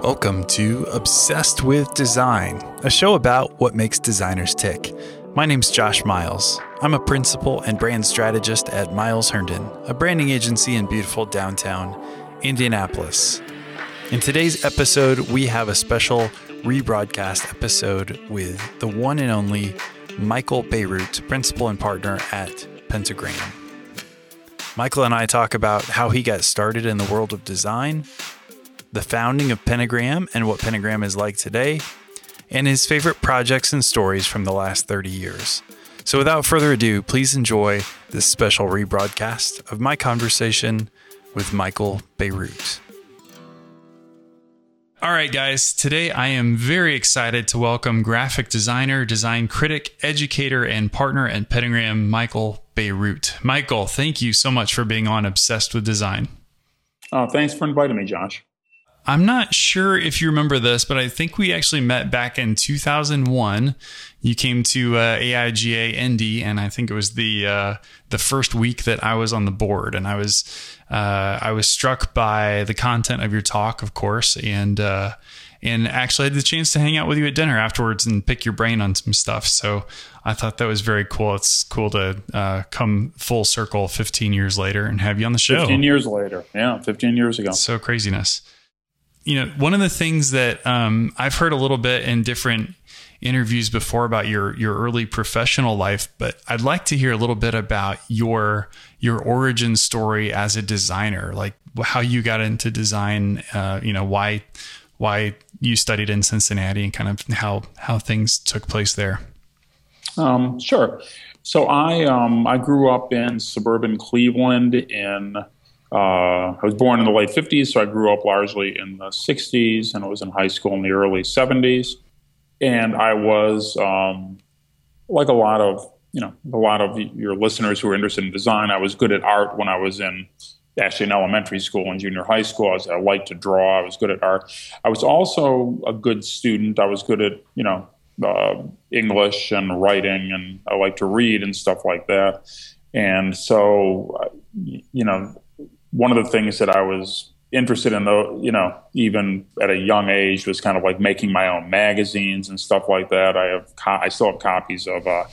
Welcome to Obsessed with Design, a show about what makes designers tick. My name's Josh Miles. I'm a principal and brand strategist at Miles Herndon, a branding agency in beautiful downtown Indianapolis. In today's episode, we have a special rebroadcast episode with the one and only Michael Bierut, principal and partner at Pentagram. Michael and I talk about how he got started in the world of design, the founding of Pentagram and what Pentagram is like today, and his favorite projects and stories from the last 30 years. So, without further ado, please enjoy this special rebroadcast of my conversation with Michael Bierut. All right, guys, today I am very excited to welcome graphic designer, design critic, educator, and partner at Pentagram, Michael Bierut. Michael, thank you so much for being on Obsessed with Design. Uh, thanks for inviting me, Josh. I'm not sure if you remember this, but I think we actually met back in 2001. You came to uh, AIGA Indy, and I think it was the uh, the first week that I was on the board, and I was uh, I was struck by the content of your talk, of course, and uh, and actually had the chance to hang out with you at dinner afterwards and pick your brain on some stuff. So I thought that was very cool. It's cool to uh, come full circle 15 years later and have you on the show. 15 years later, yeah, 15 years ago. So craziness you know, one of the things that um, I've heard a little bit in different interviews before about your your early professional life, but I'd like to hear a little bit about your your origin story as a designer, like how you got into design. Uh, you know, why why you studied in Cincinnati and kind of how how things took place there. Um, sure. So I um, I grew up in suburban Cleveland in I was born in the late 50s, so I grew up largely in the 60s, and I was in high school in the early 70s. And I was, um, like a lot of, you know, a lot of your listeners who are interested in design, I was good at art when I was in actually in elementary school and junior high school. I, was, I liked to draw. I was good at art. I was also a good student. I was good at, you know, uh, English and writing, and I like to read and stuff like that. And so, uh, you know, one of the things that I was interested in though you know even at a young age was kind of like making my own magazines and stuff like that. I have co- i still have copies of uh,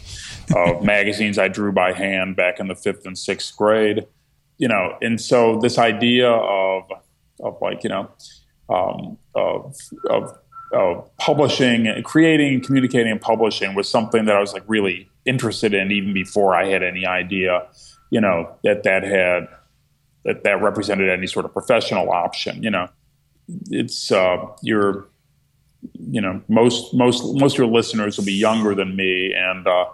of magazines i drew by hand back in the fifth and sixth grade you know. And so this idea of of like you know um, of of of publishing creating communicating and publishing was something that i was like really interested in even before i had any idea you know that that had that that represented any sort of professional option. You know, it's uh, you're, you know, most most most of your listeners will be younger than me, and uh,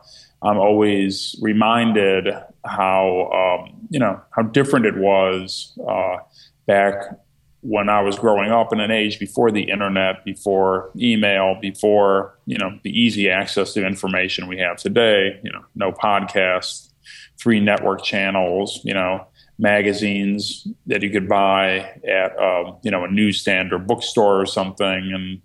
I'm always reminded how um, you know how different it was uh, back when I was growing up in an age before the internet, before email, before you know the easy access to information we have today. You know, no podcasts, three network channels. You know, magazines that you could buy at um, you know a newsstand or bookstore or something, and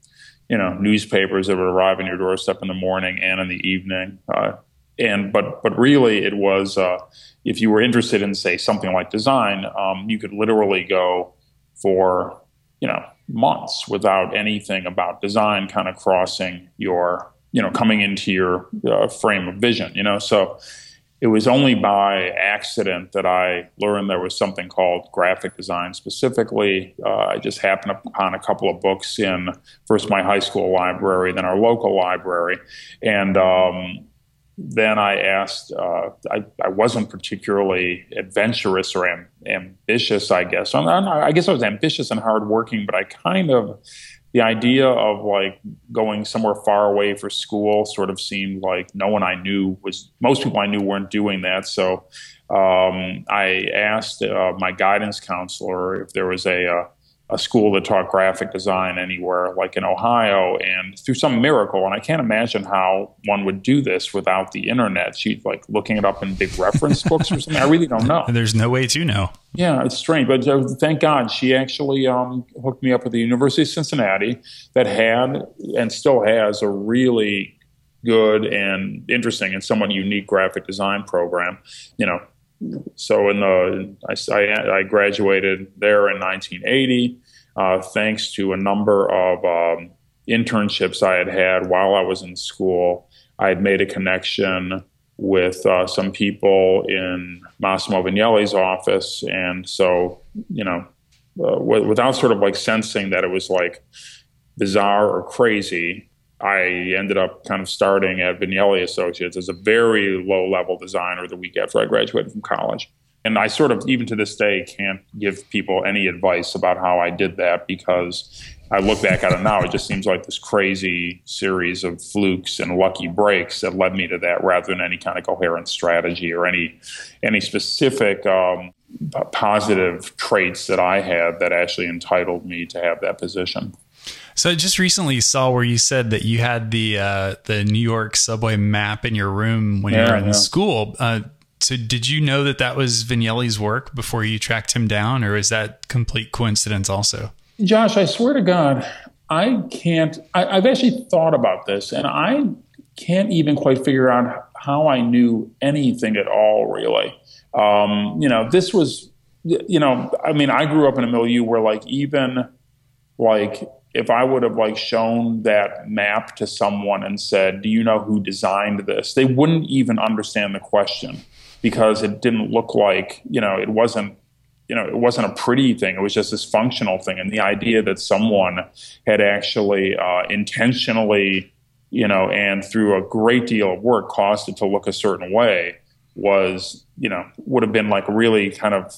you know newspapers that would arrive on your doorstep in the morning and in the evening. Uh, and but but really, it was uh, if you were interested in say something like design, um, you could literally go for you know months without anything about design kind of crossing your you know coming into your uh, frame of vision. You know so it was only by accident that I learned there was something called graphic design specifically. Uh, I just happened upon a couple of books in first my high school library, then our local library. And um, then I asked, uh, I, I, wasn't particularly adventurous or am, ambitious, I guess. I guess I was ambitious and hardworking, but I kind of the idea of like going somewhere far away for school sort of seemed like no one I knew was most people I knew weren't doing that. So um, I asked uh, my guidance counselor if there was a, uh, a school that taught graphic design anywhere, like in Ohio, and through some miracle, and I can't imagine how one would do this without the internet. She's like looking it up in big reference books or something. I really don't know. There's no way to know. Yeah, it's strange, but uh, thank God she actually um, hooked me up with the University of Cincinnati that had and still has a really good and interesting and somewhat unique graphic design program. You know, so in the I, I, graduated there in 1980. uh, thanks to a number of um, internships I had had while I was in school. I had made a connection with uh, some people in Massimo Vignelli's office, and so you know, uh, w- without sort of like sensing that it was like bizarre or crazy, I ended up kind of starting at Vignelli Associates as a very low level designer the week after I graduated from college. And I sort of, even to this day, can't give people any advice about how I did that because I look back at it now, it just seems like this crazy series of flukes and lucky breaks that led me to that rather than any kind of coherent strategy or any any specific um, positive traits that I had that actually entitled me to have that position. So I just recently saw where you said that you had the uh, the New York subway map in your room when yeah, you were in yeah. school. Uh, so did you know that that was Vignelli's work before you tracked him down, or is that complete coincidence also? Josh, I swear to God, I can't. I, I've actually thought about this, and I can't even quite figure out how I knew anything at all. Really, um, you know, this was, you know, I mean, I grew up in a milieu where, like, even like if I would have like shown that map to someone and said, "Do you know who designed this?" they wouldn't even understand the question because it didn't look like you know it wasn't you know it wasn't a pretty thing. It was just this functional thing, and the idea that someone had actually uh, intentionally you know and through a great deal of work caused it to look a certain way was you know would have been like really kind of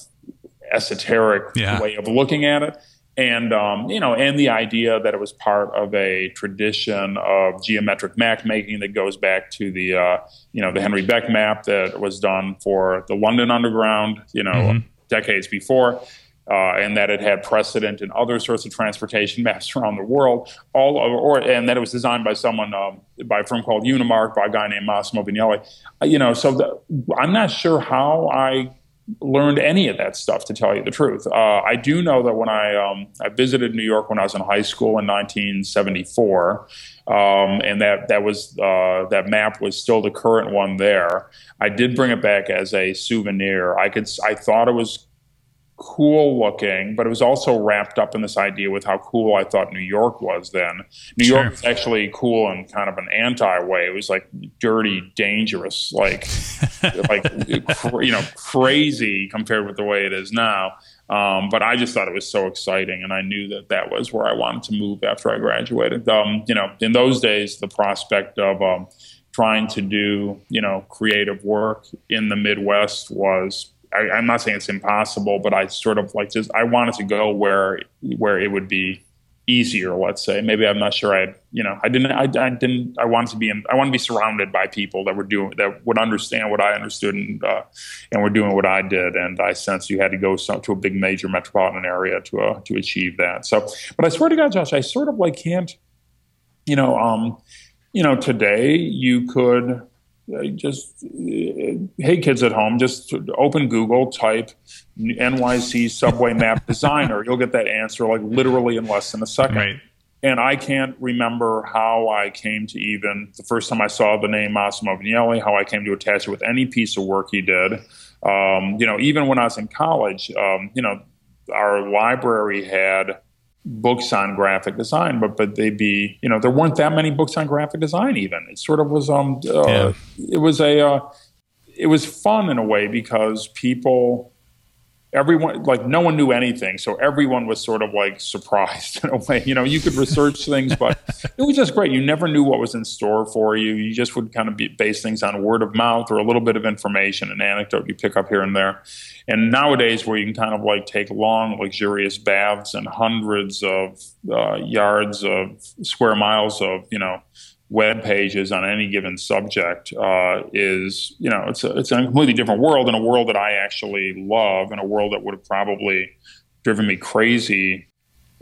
esoteric yeah. way of looking at it and um, you know, and the idea that it was part of a tradition of geometric map making that goes back to the uh, you know the Henry Beck map that was done for the London Underground, you know, mm-hmm. decades before. Uh, and that it had precedent in other sorts of transportation maps around the world. All over, or and that it was designed by someone um, by a firm called Unimark by a guy named Massimo Vignelli. Uh, you know, so the, I'm not sure how I learned any of that stuff, to tell you the truth. Uh, I do know that when I um, I visited New York when I was in high school in 1974, um, and that that was uh, that map was still the current one there. I did bring it back as a souvenir. I could I thought it was cool looking, but it was also wrapped up in this idea with how cool I thought New York was then. New sure. York was actually cool in kind of an anti way. It was like dirty, dangerous, like like you know, crazy compared with the way it is now. Um, but I just thought it was so exciting, and I knew that that was where I wanted to move after I graduated. Um, you know, in those days, the prospect of um, trying to do you know creative work in the Midwest was I, am not saying it's impossible, but I sort of like just I wanted to go where where it would be easier. Let's say maybe I'm not sure. I you know I didn't I, I didn't I wanted to be in I want to be surrounded by people that were doing that would understand what I understood and uh, and were doing what I did. And I sensed you had to go some, to a big major metropolitan area to uh, to achieve that. So, but I swear to God, Josh, I sort of like can't. You know, um, you know, today you could just hey kids at home just open google type nyc subway map designer. You'll get that answer like literally in less than a second. Right. and i can't remember how i came to even the first time i saw the name massimo vignelli how i came to attach it with any piece of work he did. Um, you know even when i was in college um, you know our library had books on graphic design, but but they'd be you know there weren't that many books on graphic design even. It sort of was um uh, yeah. it was a uh, it was fun in a way because people everyone like no one knew anything so everyone was sort of like surprised in a way you know? You could research things but it was just great. You never knew what was in store for you. You just would kind of be, base things on word of mouth or a little bit of information an anecdote you pick up here and there. And nowadays where you can kind of like take long luxurious baths and hundreds of uh, yards of square miles of you know web pages on any given subject uh, is, you know, it's a, it's a completely different world and a world that I actually love and a world that would have probably driven me crazy,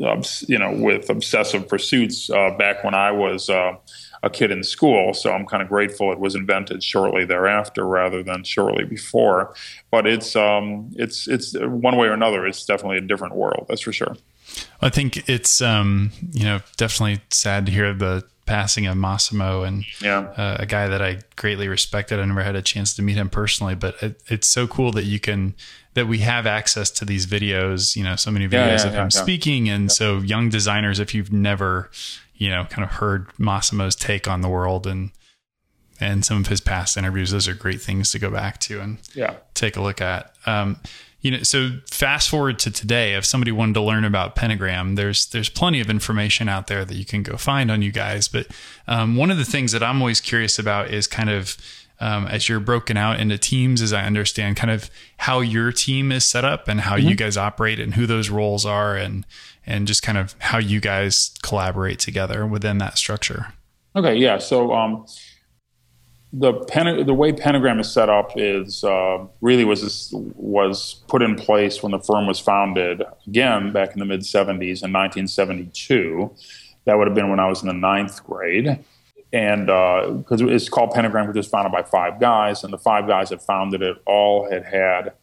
uh, you know, with obsessive pursuits uh, back when I was uh, a kid in school. So I'm kind of grateful it was invented shortly thereafter rather than shortly before. But it's um, it's it's one way or another. It's definitely a different world. That's for sure. I think it's um, you know definitely sad to hear the passing of Massimo and Yeah. uh, a guy that I greatly respected. I never had a chance to meet him personally, but it, it's so cool that you can that we have access to these videos. You know, so many videos Yeah, yeah, of him speaking, and so young designers, if you've never, you know, kind of heard Massimo's take on the world and and some of his past interviews, those are great things to go back to and Yeah. take a look at. Um, you know, so fast forward to today, if somebody wanted to learn about Pentagram, there's there's plenty of information out there that you can go find on you guys. But um, one of the things that I'm always curious about is kind of um, as you're broken out into teams, as I understand, kind of how your team is set up and how you guys operate and who those roles are, and and just kind of how you guys collaborate together within that structure. Okay, yeah. So um, the pen, the way Pentagram is set up is uh, really was was put in place when the firm was founded again back in the mid '70s in 1972. That would have been when I was in the ninth grade, and because it's called Pentagram, it was founded by five guys, and the five guys that founded it all had had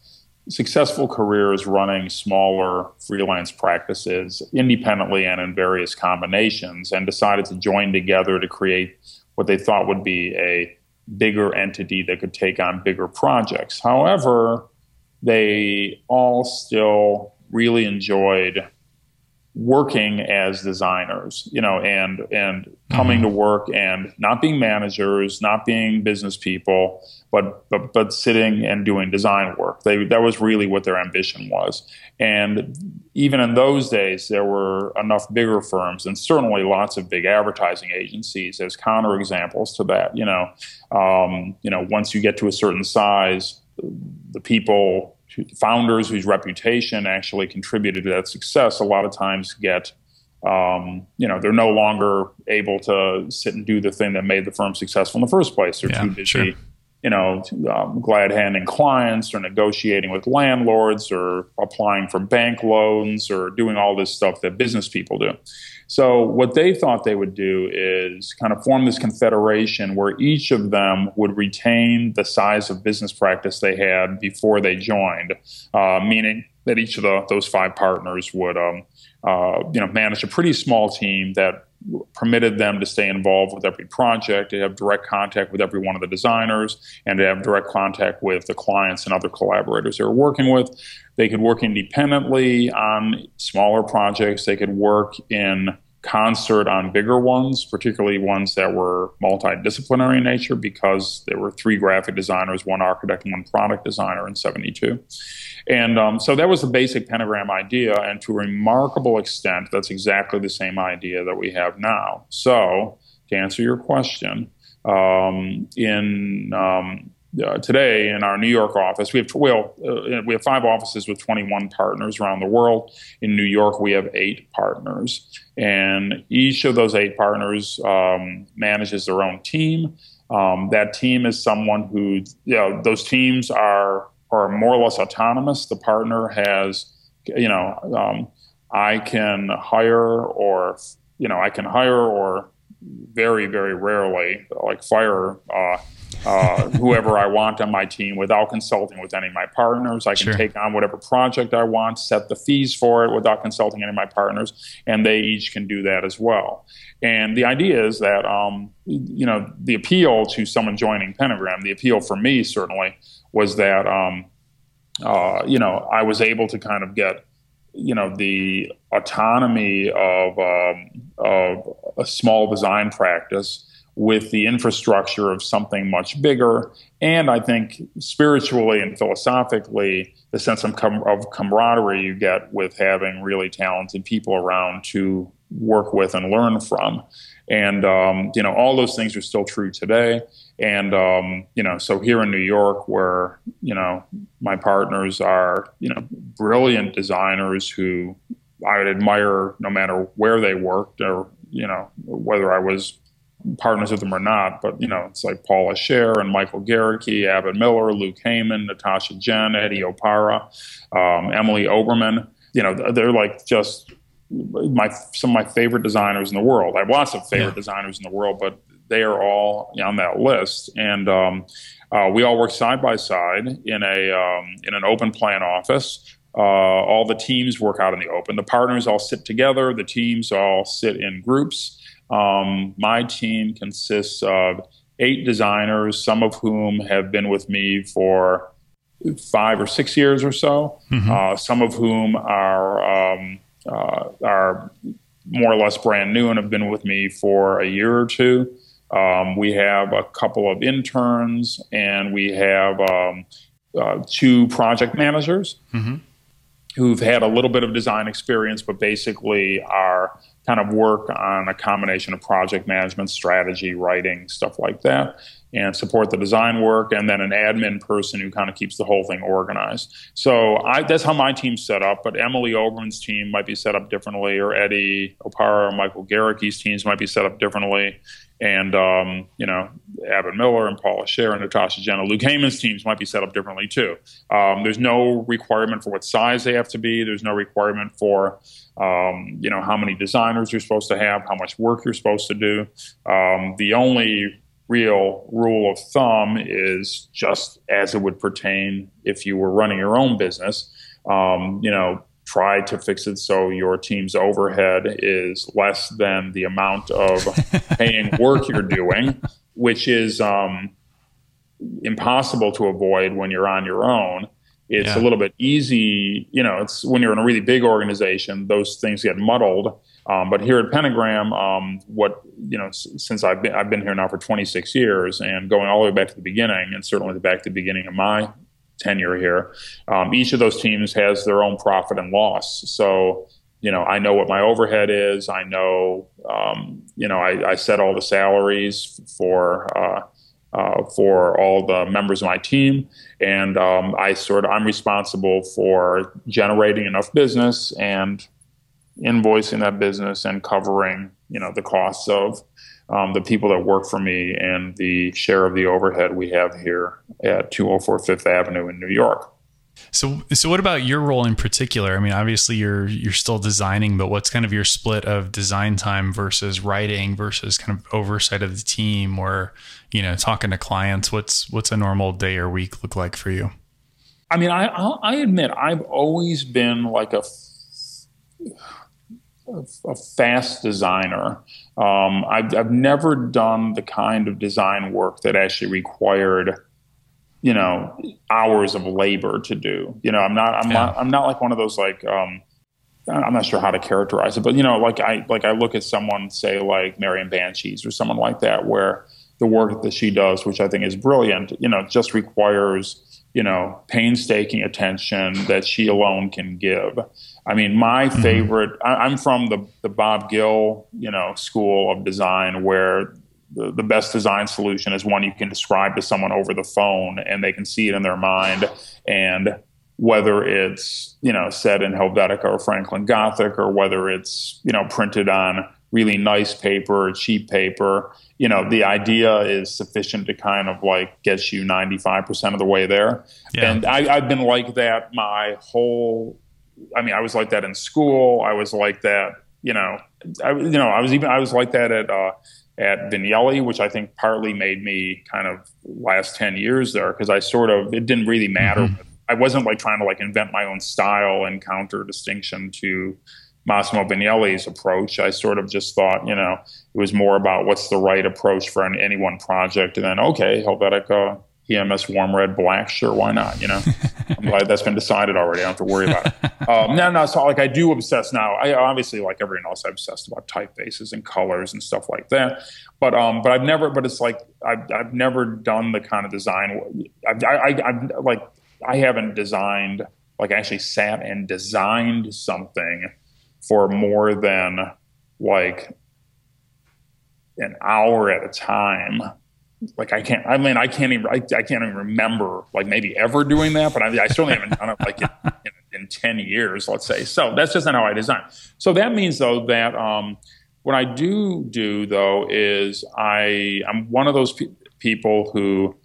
successful careers running smaller freelance practices independently and in various combinations, and decided to join together to create what they thought would be a bigger entity that could take on bigger projects. However, they all still really enjoyed working as designers, you know, and and coming to work and not being managers, not being business people, but but but sitting and doing design work. They that was really what their ambition was. And even in those days, there were enough bigger firms and certainly lots of big advertising agencies as counterexamples to that. You know, um, you know, once you get to a certain size, the people founders whose reputation actually contributed to that success a lot of times get um, you know they're no longer able to sit and do the thing that made the firm successful in the first place. They're Yeah, too busy sure. you know um, glad handing clients or negotiating with landlords or applying for bank loans or doing all this stuff that business people do. So what they thought they would do is kind of form this confederation where each of them would retain the size of business practice they had before they joined, uh, meaning that each of the, those five partners would, um, uh, you know, manage a pretty small team that permitted them to stay involved with every project, to have direct contact with every one of the designers, and to have direct contact with the clients and other collaborators they were working with. They could work independently on smaller projects. They could work in concert on bigger ones, particularly ones that were multidisciplinary in nature, because there were three graphic designers, one architect, and one product designer in 72. And um, so that was the basic pentagram idea. And to a remarkable extent, that's exactly the same idea that we have now. So, to answer your question, um, in um, uh, today in our New York office, we have well, uh, we have five offices with 21 partners around the world. In New York, we have eight partners, and each of those eight partners um, manages their own team. Um, that team is someone who, you know, those teams are are more or less autonomous. The partner has, you know, um, I can hire or, you know, I can hire or very, very rarely, like fire uh, uh, whoever I want on my team without consulting with any of my partners. I can Sure. take on whatever project I want, set the fees for it without consulting any of my partners, and they each can do that as well. And the idea is that, um, you know, the appeal to someone joining Pentagram, the appeal for me certainly was that, um, uh, you know, I was able to kind of get, you know, the autonomy of, um, of a small design practice with the infrastructure of something much bigger. And I think spiritually and philosophically, the sense of, com- of camaraderie you get with having really talented people around to work with and learn from. And, um, you know, all those things are still true today. And, um, you know, so here in New York, where, you know, my partners are, you know, brilliant designers who I would admire no matter where they worked or, you know, whether I was partners with them or not. But, you know, it's like Paula Scher and Michael Gericke, Abbott Miller, Luke Hayman, Natasha Jen, Eddie Opara, um, Emily Oberman. You know, they're like just my some of my favorite designers in the world. I have lots of favorite Yeah. designers in the world, but they are all on that list. And um, uh, we all work side by side in a um, in an open plan office. Uh, all the teams work out in the open. The partners all sit together. The teams all sit in groups. Um, my team consists of eight designers, some of whom have been with me for five or six years or so, mm-hmm. uh, some of whom are um, uh, are more or less brand new and have been with me for a year or two. Um, we have a couple of interns, and we have um, uh, two project managers mm-hmm. who've had a little bit of design experience, but basically are kind of work on a combination of project management, strategy, writing, stuff like that, and support the design work, and then an admin person who kind of keeps the whole thing organized. So I, that's how my team's set up. But Emily Oberman's team might be set up differently, or Eddie Opara or Michael Gericke's teams might be set up differently and um, you know Abbott Miller and Paula Scher and Natasha Jenna. Luke Hayman's teams might be set up differently too. Um, there's no requirement for what size they have to be. There's no requirement for um, you know how many designers you're supposed to have, how much work you're supposed to do. Um, the only real rule of thumb is just as it would pertain if you were running your own business. Um, you know, try to fix it so your team's overhead is less than the amount of paying work you're doing, which is um, impossible to avoid when you're on your own. It's yeah. a little bit easy, you know. It's when you're in a really big organization, those things get muddled. Um, but here at Pentagram, um, what you know, s- since I've been I've been here now for 26 years, and going all the way back to the beginning, and certainly back to the beginning of my tenure here. Um, each of those teams has their own profit and loss. So, you know, I know what my overhead is. I know, um, you know, I, I, set all the salaries for uh, uh, for all the members of my team, and um, I sort of I'm responsible for generating enough business and invoicing that business and covering, you know, the costs of um, the people that work for me and the share of the overhead we have here at 204 Fifth Avenue in New York. So, so what about your role in particular? I mean, obviously you're you're still designing, but what's kind of your split of design time versus writing versus kind of oversight of the team, or you know, talking to clients? What's what's a normal day or week look like for you? I mean, I I admit I've always been like a a fast designer. Um, I've, I've never done the kind of design work that actually required, you know, hours of labor to do. You know, I'm not, I'm yeah. not, I'm not like one of those like, um, I'm not sure how to characterize it, but you know, like I, like I look at someone say like Marian Bantjes or someone like that, where the work that she does, which I think is brilliant, you know, just requires you know, painstaking attention that she alone can give. I mean, my mm-hmm. favorite, I, am from the, the Bob Gill, you know, school of design where the, the best design solution is one you can describe to someone over the phone and they can see it in their mind. And whether it's, you know, set in Helvetica or Franklin Gothic or whether it's, you know, printed on really nice paper or cheap paper, you know, the idea is sufficient to kind of like get you 95% of the way there. Yeah. And I, I've been like that my whole, I mean, I was like that in school. I was like that, you know, I, you know, I was even, I was like that at, uh, at Vignelli, which I think partly made me kind of last 10 years there because I sort of, it didn't really matter. Mm-hmm. I wasn't like trying to like invent my own style and counter distinction to Massimo Vignelli's approach. I sort of just thought, you know, it was more about what's the right approach for an, any one project. And then, okay, Helvetica, PMS warm red black, sure, why not? You know, I'm glad that's been decided already. I don't have to worry about it. Um, no, no, so like I do obsess now. I obviously, like everyone else, I'm obsessed about typefaces and colors and stuff like that. But um, but I've never, but it's like I've, I've never done the kind of design. I've, I, I, I've like I haven't designed like actually sat and designed something for more than like an hour at a time like I can't. I mean, I can't even. I, I, can't even remember like maybe ever doing that. But I, I certainly haven't done it like in, in, in, ten years, let's say. So that's just not how I design. So that means though that um, what I do do though is I I'm one of those pe- people who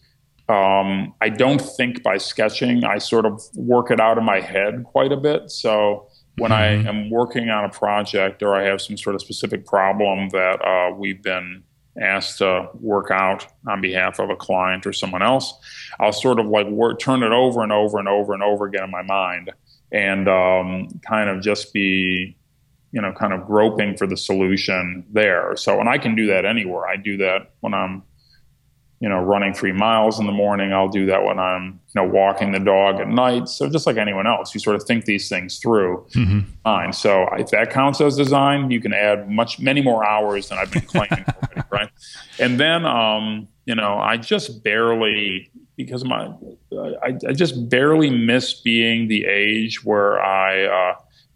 um, I don't think by sketching. I sort of work it out in my head quite a bit. So when mm-hmm. I am working on a project or I have some sort of specific problem that uh, we've been asked to work out on behalf of a client or someone else, I'll sort of like work, turn it over and over and over and over again in my mind and um, kind of just be you know, kind of groping for the solution there. So, and I can do that anywhere. I do that when I'm, you know, running three miles in the morning. I'll do that when I'm, you know, walking the dog at night. So just like anyone else, you sort of think these things through. Mm-hmm. So if that counts as design, you can add much, many more hours than I've been claiming already, right? And then, um, you know, I just barely because my I, I, just barely miss being the age where I uh,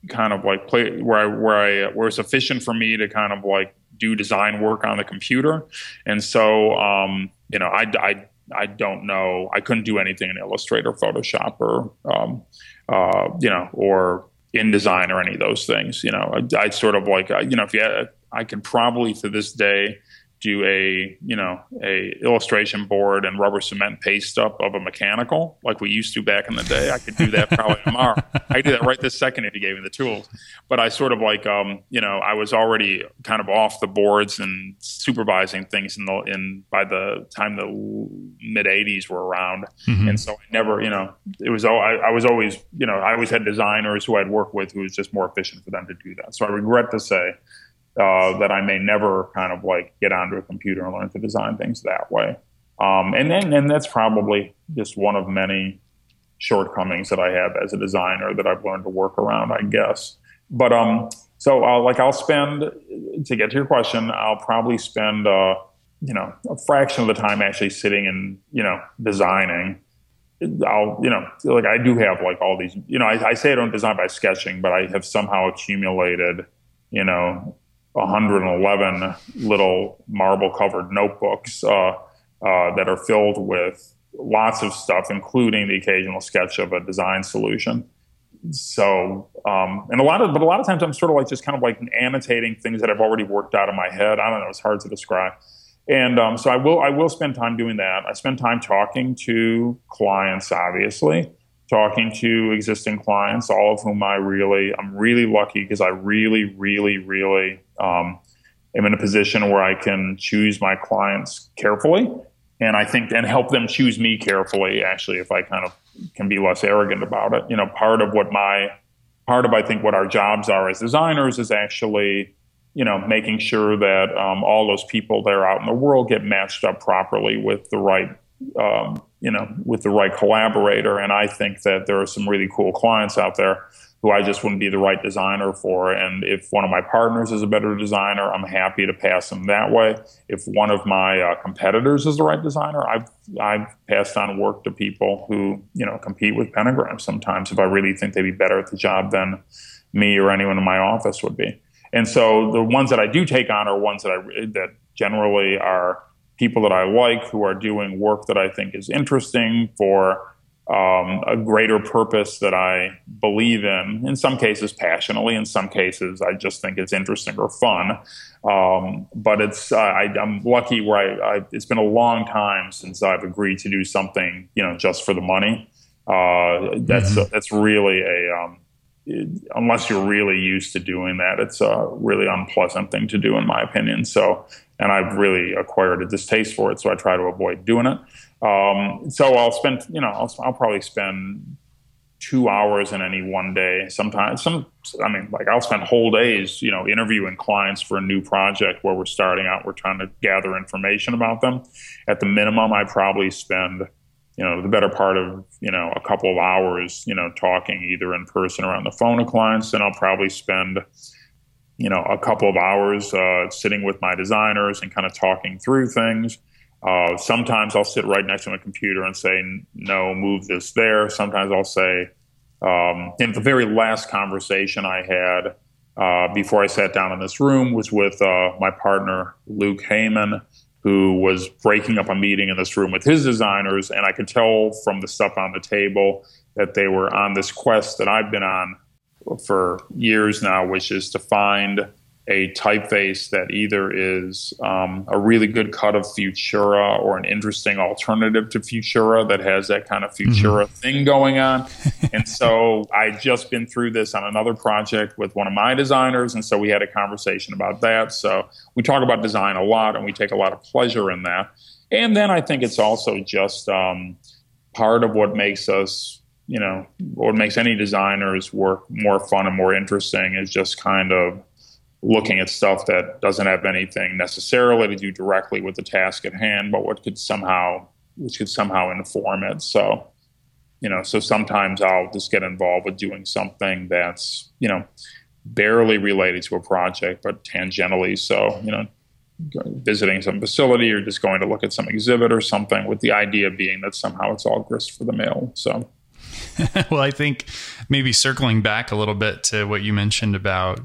kind of like play where I where I where it's efficient for me to kind of like do design work on the computer, and so um, you know I, I I don't know I couldn't do anything in Illustrator, Photoshop, or um, uh, you know or InDesign or any of those things. You know I, I sort of like you know if you I can probably to this day do a you know a illustration board and rubber cement paste up of a mechanical like we used to back in the day. I could do that probably tomorrow. I could do that right this second if you gave me the tools. But i sort of like um you know i was already kind of off the boards and supervising things in the in by the time the mid 80s were around. Mm-hmm. and so i never you know it was I, I was always you know i always had designers who i'd work with who was just more efficient for them to do that. So i regret to say uh, that I may never kind of like get onto a computer and learn to design things that way. Um, and then, and that's probably just one of many shortcomings that I have as a designer that I've learned to work around, I guess. But um, so uh, like I'll spend to get to your question, I'll probably spend uh, you know a fraction of the time actually sitting and you know designing. I'll, you know, like I do have like all these, you know, I, I say I don't design by sketching, but I have somehow accumulated, you know, 111 little marble covered notebooks uh, uh, that are filled with lots of stuff, including the occasional sketch of a design solution. So, um, and a lot of, but a lot of times I'm sort of like just kind of like annotating things that I've already worked out in my head. I don't know; it's hard to describe. And um, so I will, I will spend time doing that. I spend time talking to clients, obviously talking to existing clients, all of whom I really, I'm really lucky because I really, really, really um, am in a position where I can choose my clients carefully. And I think, and help them choose me carefully, actually, if I kind of can be less arrogant about it. You know, part of what my, part of, I think, what our jobs are as designers is actually, you know, making sure that um, all those people that are out in the world get matched up properly with the right um, you know, with the right collaborator. And I think that there are some really cool clients out there who I just wouldn't be the right designer for. And if one of my partners is a better designer, I'm happy to pass them that way. If one of my uh, competitors is the right designer, I've I've passed on work to people who you know compete with Pentagram sometimes if I really think they'd be better at the job than me or anyone in my office would be. And so the ones that I do take on are ones that I that generally are people that I like who are doing work that I think is interesting for um, a greater purpose that I believe in. In some cases, passionately. In some cases, I just think it's interesting or fun. Um, but it's uh, I, am lucky where I, I, it's been a long time since I've agreed to do something you know just for the money. Uh, that's mm-hmm. that's really a um, unless you're really used to doing that, it's a really unpleasant thing to do, in my opinion. So and I've really acquired a distaste for it, so I try to avoid doing it. Um, so I'll spend, you know, I'll, I'll, probably spend two hours in any one day. Sometimes, some, I mean, like I'll spend whole days, you know, interviewing clients for a new project where we're starting out. We're trying to gather information about them. At the minimum, I probably spend, you know, the better part of, you know, a couple of hours, you know, talking either in person or on the phone to clients. And I'll probably spend you know a couple of hours uh, sitting with my designers and kind of talking through things. Uh, sometimes I'll sit right next to my computer and say, "No, move this there." Sometimes I'll say, um, "In the very last conversation I had uh, before I sat down in this room was with uh, my partner Luke Hayman." Who was breaking up a meeting in this room with his designers, and I could tell from the stuff on the table that they were on this quest that I've been on for years now, which is to find a typeface that either is um, a really good cut of Futura or an interesting alternative to Futura that has that kind of Futura mm-hmm. thing going on. and so I just been through this on another project with one of my designers, and so we had a conversation about that. So we talk about design a lot, and we take a lot of pleasure in that. And then I think it's also just um, part of what makes us you know, what makes any designer's work more fun and more interesting is just kind of looking at stuff that doesn't have anything necessarily to do directly with the task at hand, but what could somehow, which could somehow inform it. So, you know, so sometimes I'll just get involved with doing something that's, you know, barely related to a project, but tangentially. So, you know, visiting some facility or just going to look at some exhibit or something with the idea being that somehow it's all grist for the mill. So, well, I think maybe circling back a little bit to what you mentioned about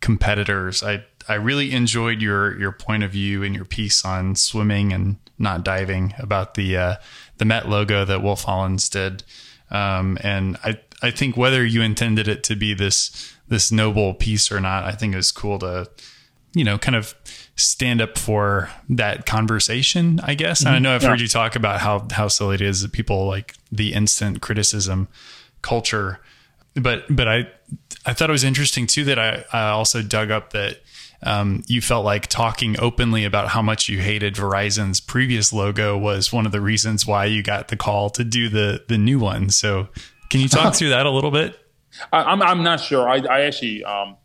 competitors, I I really enjoyed your your point of view and your piece on swimming and not diving about the uh, the Met logo that Wolff Olins did, um, and I I think whether you intended it to be this this noble piece or not, I think it was cool to you know kind of stand up for that conversation, I guess. Mm-hmm. And I know I've yeah. heard you talk about how how silly it is that people like the instant criticism culture. But but I I thought it was interesting too that I, I also dug up that um, you felt like talking openly about how much you hated Verizon's previous logo was one of the reasons why you got the call to do the the new one. So can you talk through that a little bit? I'm I'm not sure. I, I actually um,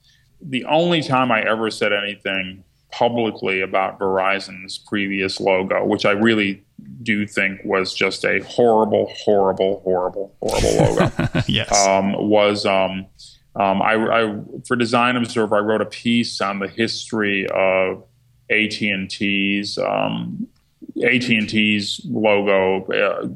the only time I ever said anything publicly about Verizon's previous logo, which I really do think was just a horrible, horrible, horrible, horrible logo. yes, um, was um, um, I, I, for Design Observer, I wrote a piece on the history of AT and T's um, AT and T's logo, uh,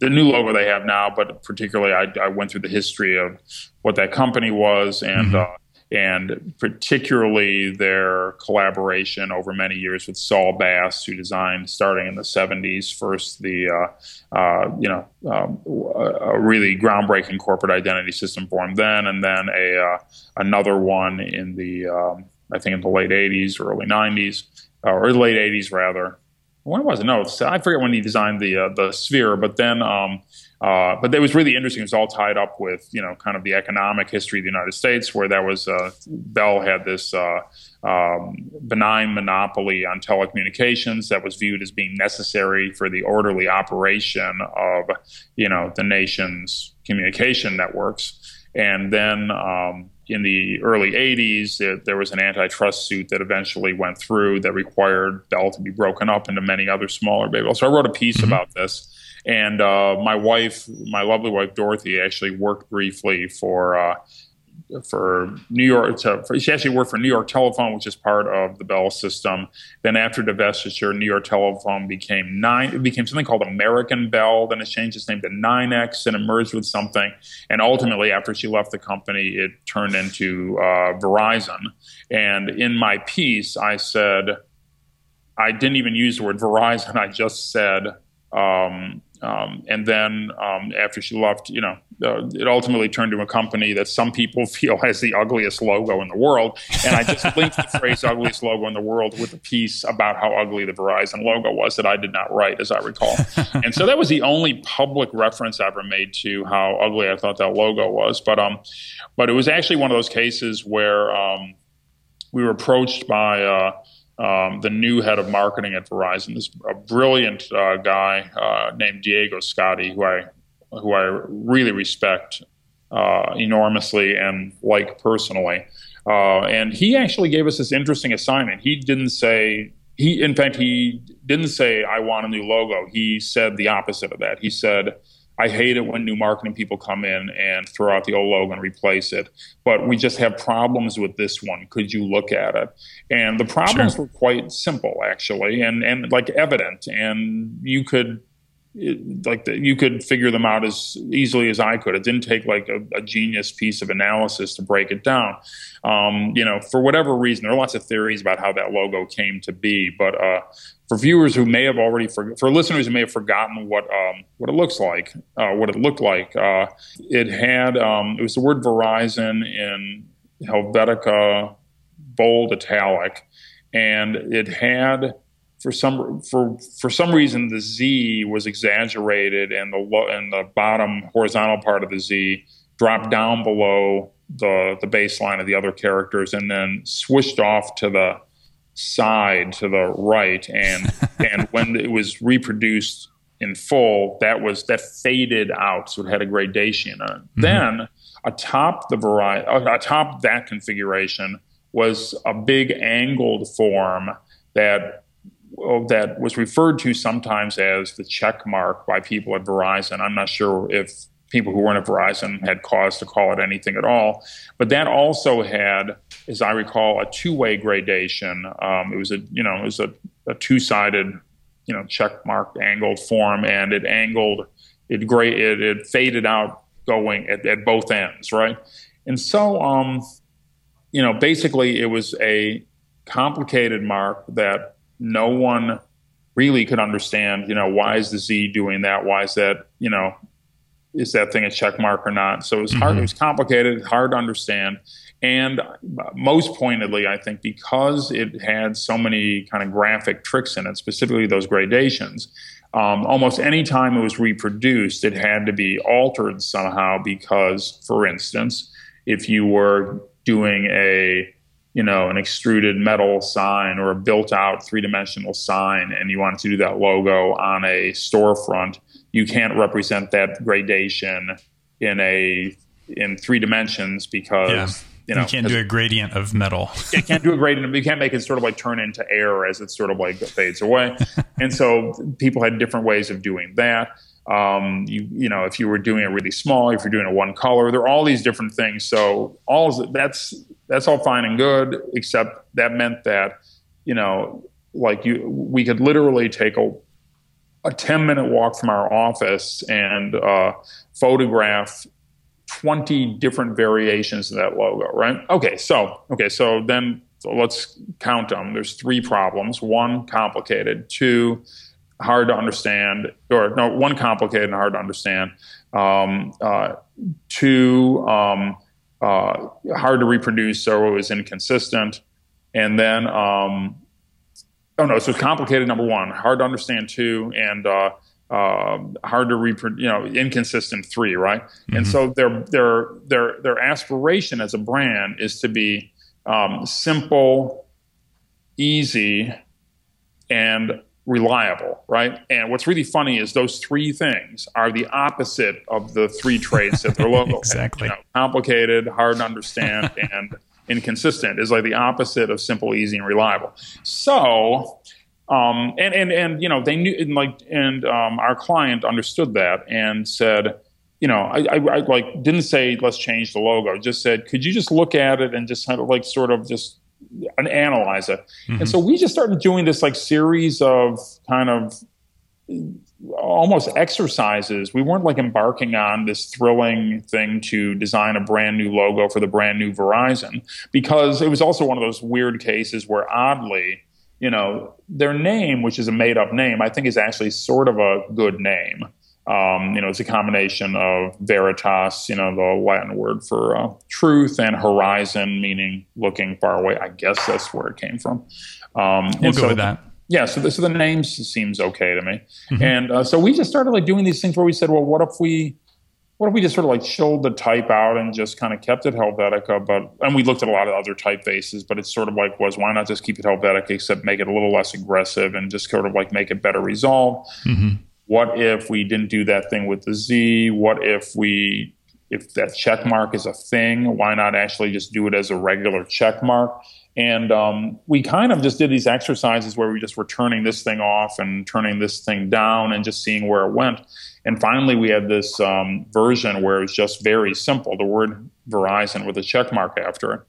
the new logo they have now, but particularly I, I, went through the history of what that company was and mm-hmm. uh, and particularly their collaboration over many years with Saul Bass, who designed starting in the 70s first the uh, uh, you know um, a really groundbreaking corporate identity system for him then, and then a uh, another one in the um, I think in the late 80s, early 90s, or late 80s rather. When was it? No, I forget when he designed the uh, the sphere, but then. Um, uh, but that was really interesting. It was all tied up with, you know, kind of the economic history of the United States, where that was uh, Bell had this uh, um, benign monopoly on telecommunications that was viewed as being necessary for the orderly operation of, you know, the nation's communication networks. And then um, in the early 80s, there, there, was an antitrust suit that eventually went through that required Bell to be broken up into many other smaller Babel. So I wrote a piece mm-hmm. about this. And uh, my wife, my lovely wife Dorothy, actually worked briefly for uh, for New York. To, for, she actually worked for New York Telephone, which is part of the Bell system. Then after divestiture, New York Telephone became nine. It became something called American Bell. Then it changed its name to NYNEX and it merged with something. And ultimately, after she left the company, it turned into uh, Verizon. And in my piece, I said. I didn't even use the word Verizon. I just said um, um, and then um, after she left, you know, uh, it ultimately turned to a company that some people feel has the ugliest logo in the world. And I just linked the phrase "ugliest logo in the world" with a piece about how ugly the Verizon logo was that I did not write, as I recall. and so that was the only public reference I ever made to how ugly I thought that logo was. But um, but it was actually one of those cases where um, we were approached by. Uh, um, the new head of marketing at Verizon, this a brilliant uh, guy uh, named Diego Scotti, who I who I really respect uh, enormously and like personally. Uh, and he actually gave us this interesting assignment. He didn't say he, in fact, he didn't say I want a new logo. He said the opposite of that. He said I hate it when new marketing people come in and throw out the old logo and replace it. But we just have problems with this one. Could you look at it? And the problems sure. were quite simple, actually, and and like evident. And you could it, like the, you could figure them out as easily as I could. It didn't take like a, a genius piece of analysis to break it down. Um, you know, for whatever reason, there are lots of theories about how that logo came to be. But uh, for viewers who may have already for, for listeners who may have forgotten what um, what it looks like, uh, what it looked like, uh, it had um, it was the word Verizon in Helvetica bold italic, and it had for some for for some reason the Z was exaggerated and the lo- and the bottom horizontal part of the Z dropped down below the the baseline of the other characters and then swished off to the side to the right and and when it was reproduced in full, that was that faded out, so it had a gradation. Mm-hmm. Then atop the variety, atop that configuration was a big angled form that that was referred to sometimes as the check mark by people at Verizon. I'm not sure if people who weren't at Verizon had cause to call it anything at all. But that also had, as I recall, a two-way gradation. Um, it was a you know it was a, a two-sided you know check mark angled form, and it angled it gray it, it faded out going at, at both ends, right? And so um, you know basically it was a complicated mark that no one really could understand, you know, why is the Z doing that? Why is that, you know, is that thing a check mark or not? So it was hard, mm-hmm. it was complicated, hard to understand. And most pointedly, I think because it had so many kind of graphic tricks in it, specifically those gradations, um, almost any time it was reproduced, it had to be altered somehow because, for instance, if you were doing a you know, an extruded metal sign or a built out three dimensional sign and you wanted to do that logo on a storefront, you can't represent that gradation in a in three dimensions because yeah. you know you can't do a gradient of metal. you can't do a gradient. You can't make it sort of like turn into air as it sort of like fades away. and so people had different ways of doing that. Um, you you know if you were doing it really small, if you're doing a one color, there are all these different things. So all that's that's all fine and good, except that meant that, you know, like you, we could literally take a, a 10 minute walk from our office and uh, photograph 20 different variations of that logo, right? Okay, so, okay, so then so let's count them. There's three problems. One, complicated. Two, hard to understand, or no, one complicated and hard to understand. Um, uh, two, um, uh, hard to reproduce, so it was inconsistent. And then, um, oh no, so it's complicated. Number one, hard to understand two, and uh, uh, hard to reproduce. You know, inconsistent three, right? Mm-hmm. And so their their their their aspiration as a brand is to be um, simple, easy, and reliable, right? And what's really funny is those three things are the opposite of the three traits that their logo exactly. You know, complicated, hard to understand, and inconsistent is like the opposite of simple, easy, and reliable. So, um, and and and you know they knew and like and um, our client understood that and said. You know, I, I, I like didn't say let's change the logo. Just said, could you just look at it and just kind of like sort of just and analyze it. Mm-hmm. And so we just started doing this like series of kind of almost exercises. We weren't like embarking on this thrilling thing to design a brand new logo for the brand new Verizon because it was also one of those weird cases where oddly, you know, their name, which is a made up name, I think is actually sort of a good name. Um, you know, it's a combination of veritas, you know, the Latin word for uh, truth, and horizon, meaning looking far away. I guess that's where it came from. Um, we'll go so, with that. Yeah, so the, so the name seems okay to me, mm-hmm. and uh, so we just started like doing these things where we said, well, what if we, what if we just sort of like chilled the type out and just kind of kept it Helvetica, but and we looked at a lot of other typefaces, but it's sort of like was why not just keep it Helvetica, except make it a little less aggressive and just sort of like make it better resolved. Mm-hmm what if we didn't do that thing with the Z? What if we if that check mark is a thing, why not actually just do it as a regular check mark? And um, we kind of just did these exercises where we just were turning this thing off and turning this thing down and just seeing where it went. And finally, we had this um, version where it's just very simple the word Verizon with a check mark after it.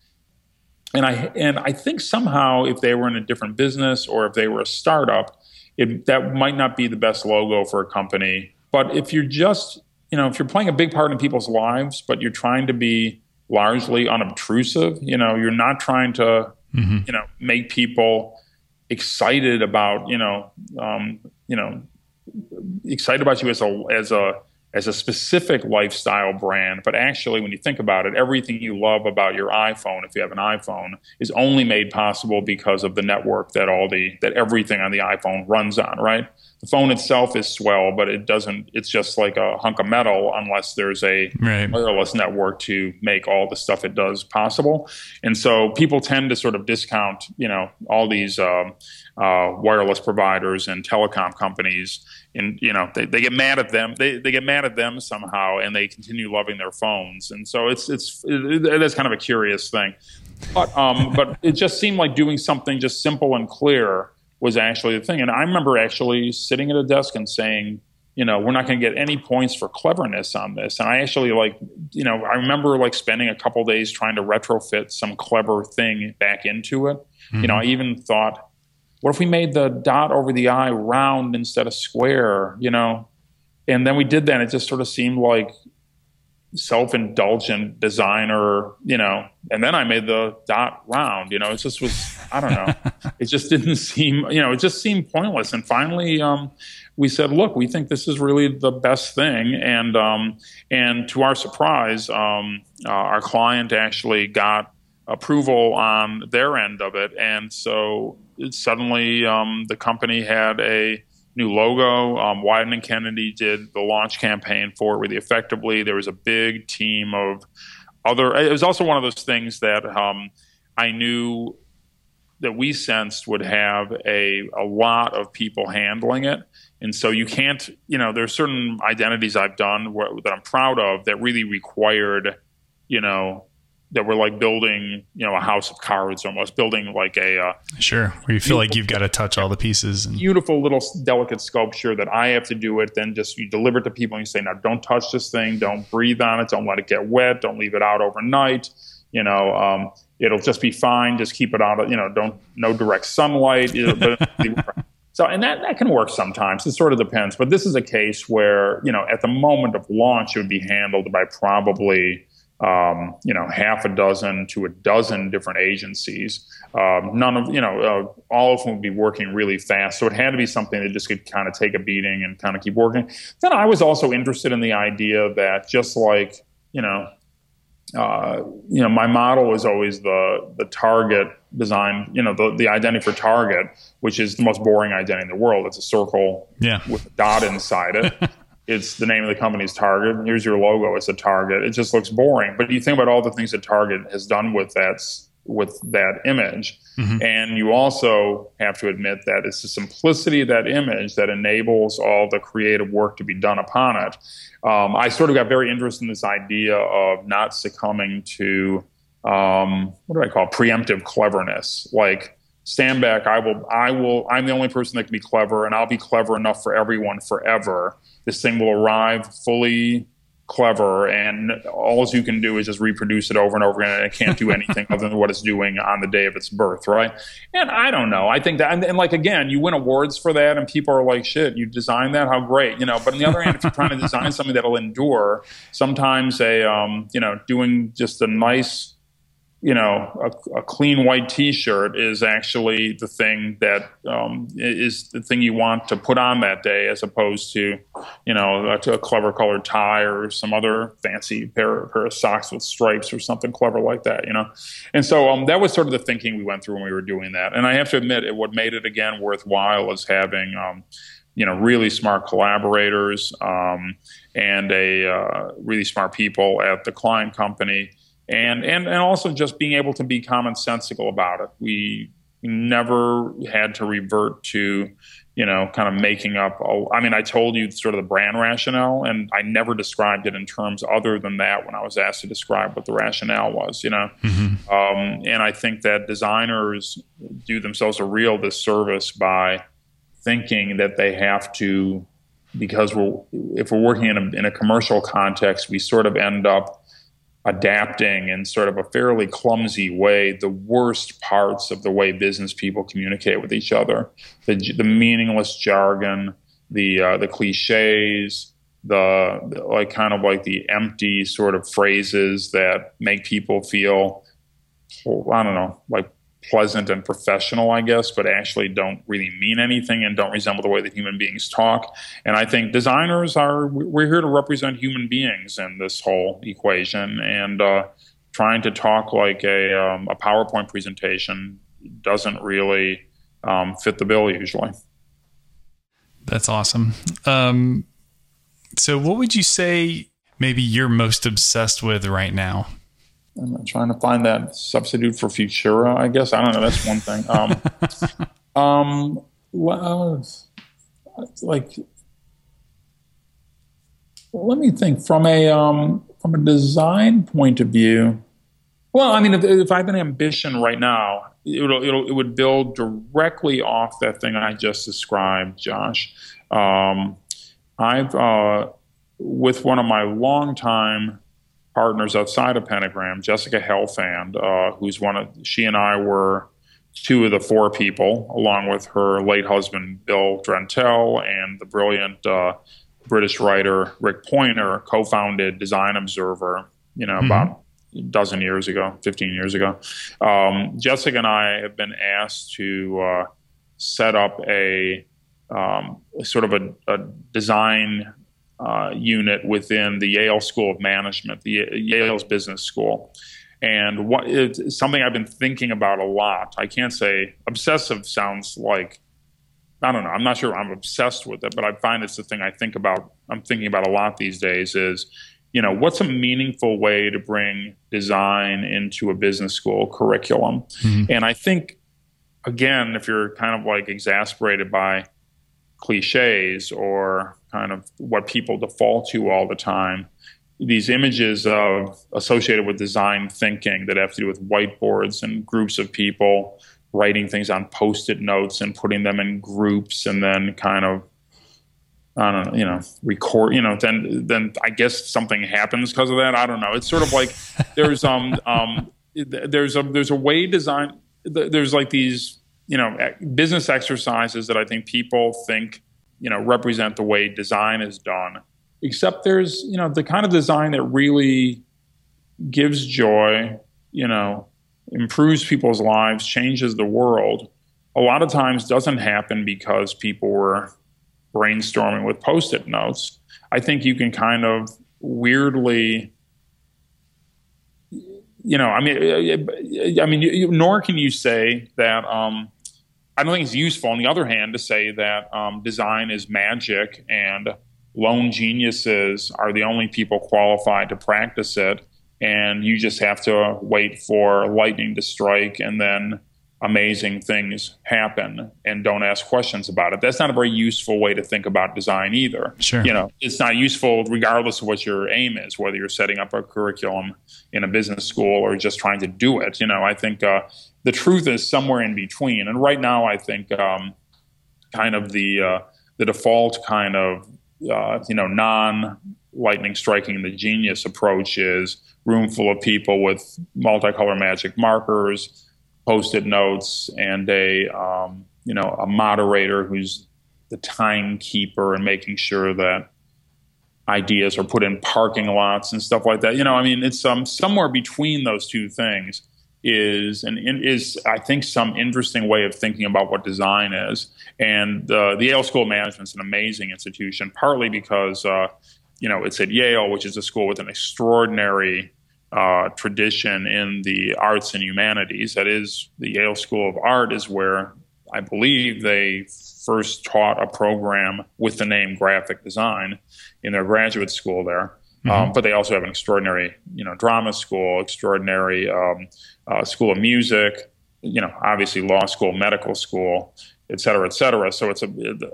And I, and I think somehow if they were in a different business or if they were a startup, it, that might not be the best logo for a company. But if you're just, you know, if you're playing a big part in people's lives, but you're trying to be largely unobtrusive, you know, you're not trying to, mm-hmm. you know, make people excited about, you know, um, you know, excited about you as a as a as a specific lifestyle brand, but actually, when you think about it, everything you love about your iPhone, if you have an iPhone, is only made possible because of the network that all the that everything on the iPhone runs on. Right? The phone itself is swell, but it doesn't. It's just like a hunk of metal unless there's a right. wireless network to make all the stuff it does possible. And so people tend to sort of discount, you know, all these um, uh, wireless providers and telecom companies, and you know they, they get mad at them. They, they get mad at them somehow, and they continue loving their phones. And so it's it's it, it is kind of a curious thing. But um, but it just seemed like doing something just simple and clear was actually the thing. And I remember actually sitting at a desk and saying, you know, we're not going to get any points for cleverness on this. And I actually like, you know, I remember like spending a couple days trying to retrofit some clever thing back into it. Mm-hmm. You know, I even thought, what if we made the dot over the I round instead of square? You know, and then we did that. And it just sort of seemed like self-indulgent designer, you know, and then I made the dot round, you know, it just was, I don't know. it just didn't seem, you know, it just seemed pointless. And finally, um, we said, look, we think this is really the best thing. And, um, and to our surprise, um, uh, our client actually got approval on their end of it. And so suddenly, um, the company had a, new logo. Um, Wieden and Kennedy did the launch campaign for it really effectively. There was a big team of other. It was also one of those things that um, I knew that we sensed would have a a lot of people handling it. And so you can't, you know, there's certain identities I've done where, that I'm proud of that really required, you know, that we're like building, you know, a house of cards almost, building like a uh, sure, where you feel like you've got to touch all the pieces. And- beautiful little delicate sculpture that I have to do it. Then just you deliver it to people and you say, now don't touch this thing, don't breathe on it, don't let it get wet, don't leave it out overnight. You know, um, it'll just be fine. Just keep it out of, you know, don't no direct sunlight. so, and that that can work sometimes. It sort of depends. But this is a case where you know, at the moment of launch, it would be handled by probably um, you know, half a dozen to a dozen different agencies. Um, none of, you know, uh, all of them would be working really fast. So it had to be something that just could kind of take a beating and kind of keep working. Then I was also interested in the idea that just like, you know, uh, you know, my model was always the the target design, you know, the, the identity for target, which is the most boring identity in the world. It's a circle yeah. with a dot inside it. it's the name of the company's Target. Here's your logo. It's a Target. It just looks boring. But you think about all the things that Target has done with that with that image, mm-hmm. and you also have to admit that it's the simplicity of that image that enables all the creative work to be done upon it. Um, I sort of got very interested in this idea of not succumbing to um, what do I call it? preemptive cleverness, like stand back. I will. I will. I'm the only person that can be clever, and I'll be clever enough for everyone forever this thing will arrive fully clever and all you can do is just reproduce it over and over again and it can't do anything other than what it's doing on the day of its birth right and i don't know i think that and, and, like again you win awards for that and people are like shit you designed that how great you know but on the other hand if you're trying to design something that'll endure sometimes a um, you know doing just a nice you know, a, a, clean white T-shirt is actually the thing that um, is the thing you want to put on that day, as opposed to, you know, a, a clever colored tie or some other fancy pair, pair of socks with stripes or something clever like that, you know. And so um, that was sort of the thinking we went through when we were doing that. And I have to admit, it, what made it again worthwhile is having. Um, you know, really smart collaborators um, and a uh, really smart people at the client company and and and also just being able to be commonsensical about it. We never had to revert to you know kind of making up i mean i told you sort of the brand rationale and i never described it in terms other than that when i was asked to describe what the rationale was you know mm-hmm. um, and i think that designers do themselves a real disservice by thinking that they have to because we're if we're working in a, in a commercial context we sort of end up adapting in sort of a fairly clumsy way the worst parts of the way business people communicate with each other. The, the meaningless jargon the uh, the cliches the, the like kind of like the empty sort of phrases that make people feel I don't know like pleasant and professional, I guess, but actually don't really mean anything and don't resemble the way that human beings talk. And I think designers are, we're here to represent human beings in this whole equation. And uh, trying to talk like a, um, a PowerPoint presentation doesn't really um, fit the bill usually. That's awesome. Um, so, what would you say maybe you're most obsessed with right now? I'm trying to find that substitute for Futura. I guess I don't know. That's one thing. Um, Um, well, like, let me think from a um, from a design point of view. Well, I mean, if, if I have an ambition right now, it'll, it'll, it would build directly off that thing I just described, Josh. Um, I've uh, with one of my longtime partners outside of Pentagram, Jessica Helfand, uh, who's one of she and I were two of the four people, along with her late husband Bill Drenttel and the brilliant uh, British writer Rick Poynor, co-founded Design Observer. You know, mm-hmm. about a dozen years ago, fifteen years ago. Um, Jessica and I have been asked to uh, set up a um, sort of a, a design uh, unit within the Yale School of Management, the Yale's business school. And what it's something I've been thinking about a lot. I can't say obsessive sounds like I don't know. I'm not sure I'm obsessed with it, but I find it's the thing I think about. I'm thinking about a lot these days. Is you know what's a meaningful way to bring design into a business school curriculum? Mm-hmm. And I think again, if you're kind of like exasperated by cliches or kind of what people default to all the time. These images of associated with design thinking that have to do with whiteboards and groups of people writing things on post-it notes and putting them in groups and then kind of I don't know, you know, record, you know, then then I guess something happens because of that. I don't know. It's sort of like there's um um there's a there's a way design there's like these you know eh, business exercises that I think people think you know represent the way design is done except there's you know the kind of design that really gives joy you know improves people's lives changes the world a lot of times doesn't happen because people were brainstorming with post-it notes. I think you can kind of weirdly you know i mean eh, eh, i mean nor can you say that um, I don't think it's useful, on the other hand, to say that um, design is magic and lone geniuses are the only people qualified to practice it. And you just have to wait for lightning to strike and then amazing things happen and don't ask questions about it. That's not a very useful way to think about design either. Sure. You know, it's not useful regardless of what your aim is, whether you're setting up a curriculum in a business school or just trying to do it. You know, I think uh, the truth is somewhere in between. And right now, I think um, kind of the uh, the default kind of uh, you know non lightning striking the genius approach is room full of people with multicolor magic markers, post-it notes, and a um, you know a moderator who's the timekeeper and making sure that ideas are put in parking lots and stuff like that. You know, I mean, it's um, somewhere between those two things is and is I think some interesting way of thinking about what design is. And uh, the Yale School of Management is an amazing institution, partly because uh, you know it's at Yale, which is a school with an extraordinary uh, tradition in the arts and humanities. That is, the Yale School of Art is where I believe they first taught a program with the name graphic design in their graduate school there. Mm-hmm. Um, but they also have an extraordinary, you know, drama school, extraordinary um, uh, school of music, you know, obviously law school, medical school, et cetera, et cetera. So it's a,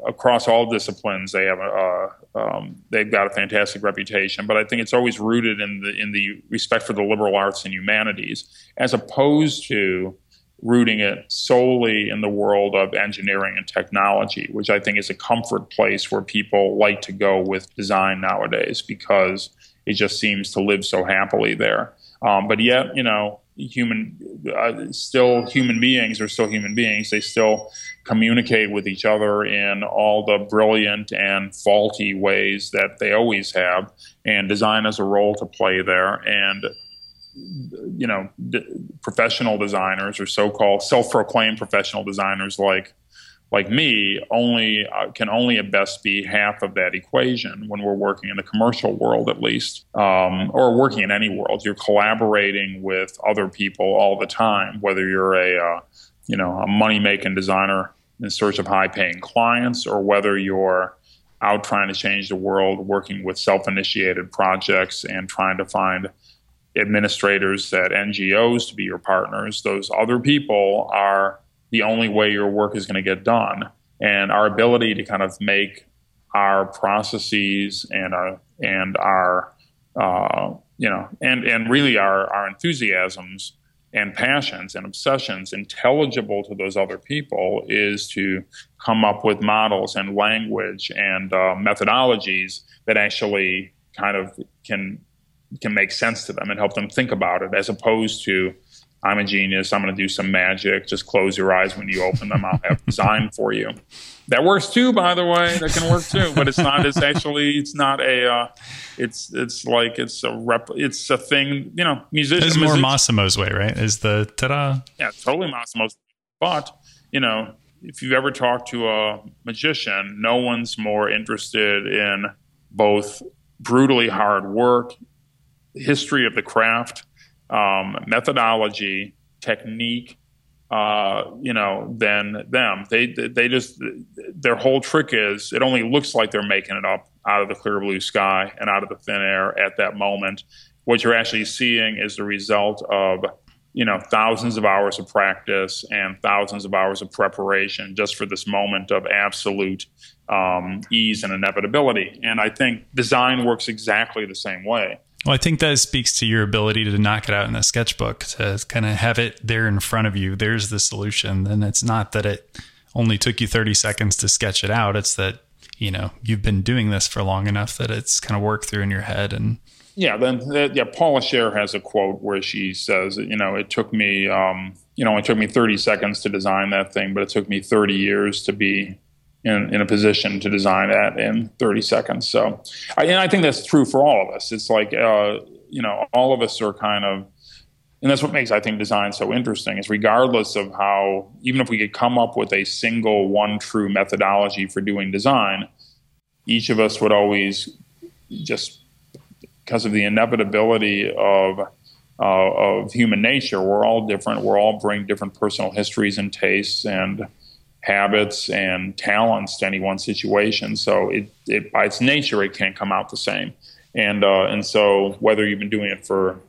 across all disciplines. They have a, uh, um, they've got a fantastic reputation. But I think it's always rooted in the in the respect for the liberal arts and humanities, as opposed to rooting it solely in the world of engineering and technology, which I think is a comfort place where people like to go with design nowadays because it just seems to live so happily there. Um, but yet, you know, human, uh, still human beings are still human beings. They still communicate with each other in all the brilliant and faulty ways that they always have. And design has a role to play there. And you know, d- professional designers or so-called self-proclaimed professional designers like like me only uh, can only at best be half of that equation when we're working in the commercial world at least um, or working in any world. You're collaborating with other people all the time whether you're a uh, you know a money making designer in search of high paying clients or whether you're out trying to change the world working with self initiated projects and trying to find administrators at NGOs to be your partners. Those other people are the only way your work is going to get done. And our ability to kind of make our processes and our and our uh, you know and and really our our enthusiasms and passions and obsessions intelligible to those other people is to come up with models and language and uh, methodologies that actually kind of can can make sense to them and help them think about it as opposed to I'm a genius. I'm going to do some magic. Just close your eyes when you open them. I'll have design for you. That works too, by the way. That can work too, but it's not. It's actually. It's not a. Uh, it's it's like it's a rep. It's a thing. You know, musicians. It's more Massimo's way, right? Is the ta-da? Yeah, totally Massimo's. But you know, if you've ever talked to a magician, no one's more interested in both brutally hard work, history of the craft um, methodology, technique, uh, you know, than them. They they just their whole trick is it only looks like they're making it up out of the clear blue sky and out of the thin air at that moment. What you're actually seeing is the result of you know thousands of hours of practice and thousands of hours of preparation just for this moment of absolute um, ease and inevitability. And I think design works exactly the same way. Well, I think that speaks to your ability to knock it out in a sketchbook to kind of have it there in front of you. There's the solution. And it's not that it only took you 30 seconds to sketch it out. It's that, you know, you've been doing this for long enough that it's kind of worked through in your head. And yeah, then yeah, Paula Scher has a quote where she says, you know, it took me, um, you know, it took me 30 seconds to design that thing, but it took me 30 years to be in, in a position to design that in 30 seconds. So, I, and I think that's true for all of us. It's like, uh, you know, all of us are kind of, and that's what makes I think design so interesting is regardless of how, even if we could come up with a single one true methodology for doing design, each of us would always just because of the inevitability of uh, of human nature, we're all different. We're all bring different personal histories and tastes and habits and talents to any one situation. So it, it by its nature, it can't come out the same. And uh, and so whether you've been doing it for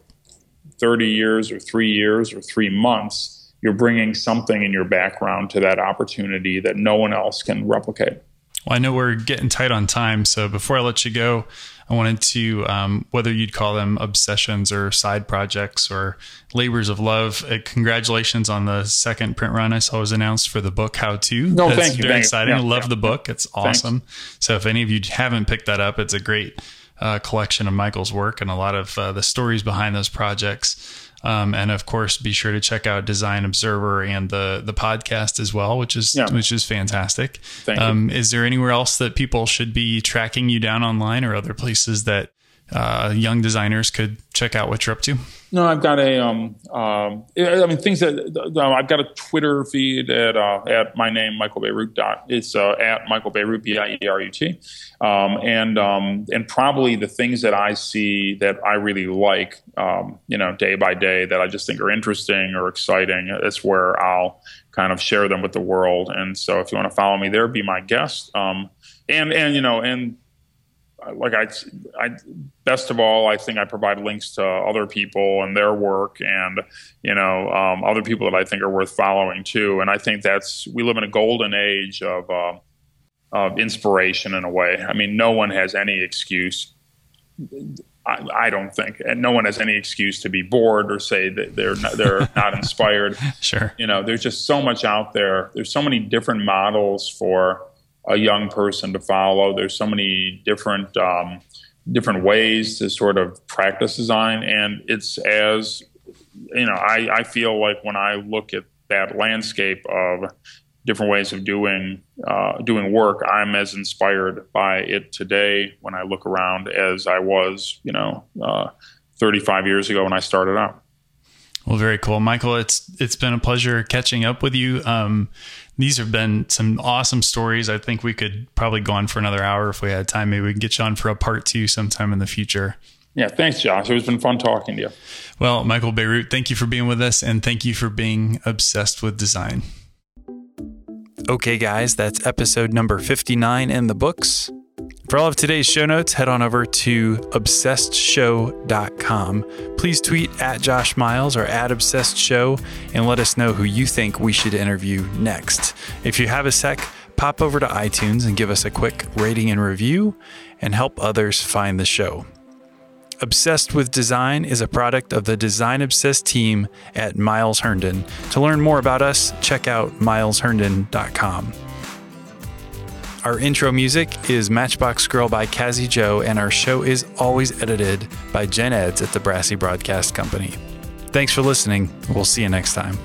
30 years or three years or three months, you're bringing something in your background to that opportunity that no one else can replicate. Well, I know we're getting tight on time, so before I let you go, I wanted to, um, whether you'd call them obsessions or side projects or labors of love. Uh, congratulations on the second print run I saw was announced for the book How To. No, That's thank you. Very thank exciting. Yeah, I love yeah. the book. It's awesome. Thanks. So if any of you haven't picked that up, it's a great uh, collection of Michael's work and a lot of uh, the stories behind those projects. Um, and of course, be sure to check out Design Observer and the the podcast as well, which is yeah. which is fantastic. Thank um. Is there anywhere else that people should be tracking you down online, or other places that uh, young designers could check out what you're up to? No, I've got a. Um, um, I mean, things that uh, I've got a Twitter feed at uh, at my name Michael Bierut. Dot it's uh, at Michael Bierut B I E R U T, um, and um, and probably the things that I see that I really like, um, you know, day by day that I just think are interesting or exciting. It's where I'll kind of share them with the world. And so, if you want to follow me there, be my guest. Um, and and you know and like I, I, best of all, I think I provide links to other people and their work, and you know, um, other people that I think are worth following too. And I think that's we live in a golden age of uh, of inspiration in a way. I mean, no one has any excuse. I, I, don't think, and no one has any excuse to be bored or say that they're not, they're not inspired. Sure, you know, there's just so much out there. There's so many different models for a young person to follow. There's so many different um, different ways to sort of practice design, and it's as you know, I, I feel like when I look at that landscape of different ways of doing uh, doing work, I'm as inspired by it today when I look around as I was, you know, uh, 35 years ago when I started out. Well, very cool, Michael. It's it's been a pleasure catching up with you. Um, these have been some awesome stories. I think we could probably go on for another hour if we had time. Maybe we can get you on for a part two sometime in the future. Yeah, thanks, Josh. It's been fun talking to you. Well, Michael Bierut, thank you for being with us and thank you for being obsessed with design. Okay, guys, that's episode number 59 in the books. For all of today's show notes, head on over to obsessedshow.com. Please tweet at Josh Miles or at Obsessed Show and let us know who you think we should interview next. If you have a sec, pop over to iTunes and give us a quick rating and review and help others find the show. Obsessed with Design is a product of the Design Obsessed team at Miles Herndon. To learn more about us, check out milesherndon.com. Our intro music is Matchbox Girl by Kazzy Joe, and our show is always edited by Jen Eds at the Brassy Broadcast Company. Thanks for listening. We'll see you next time.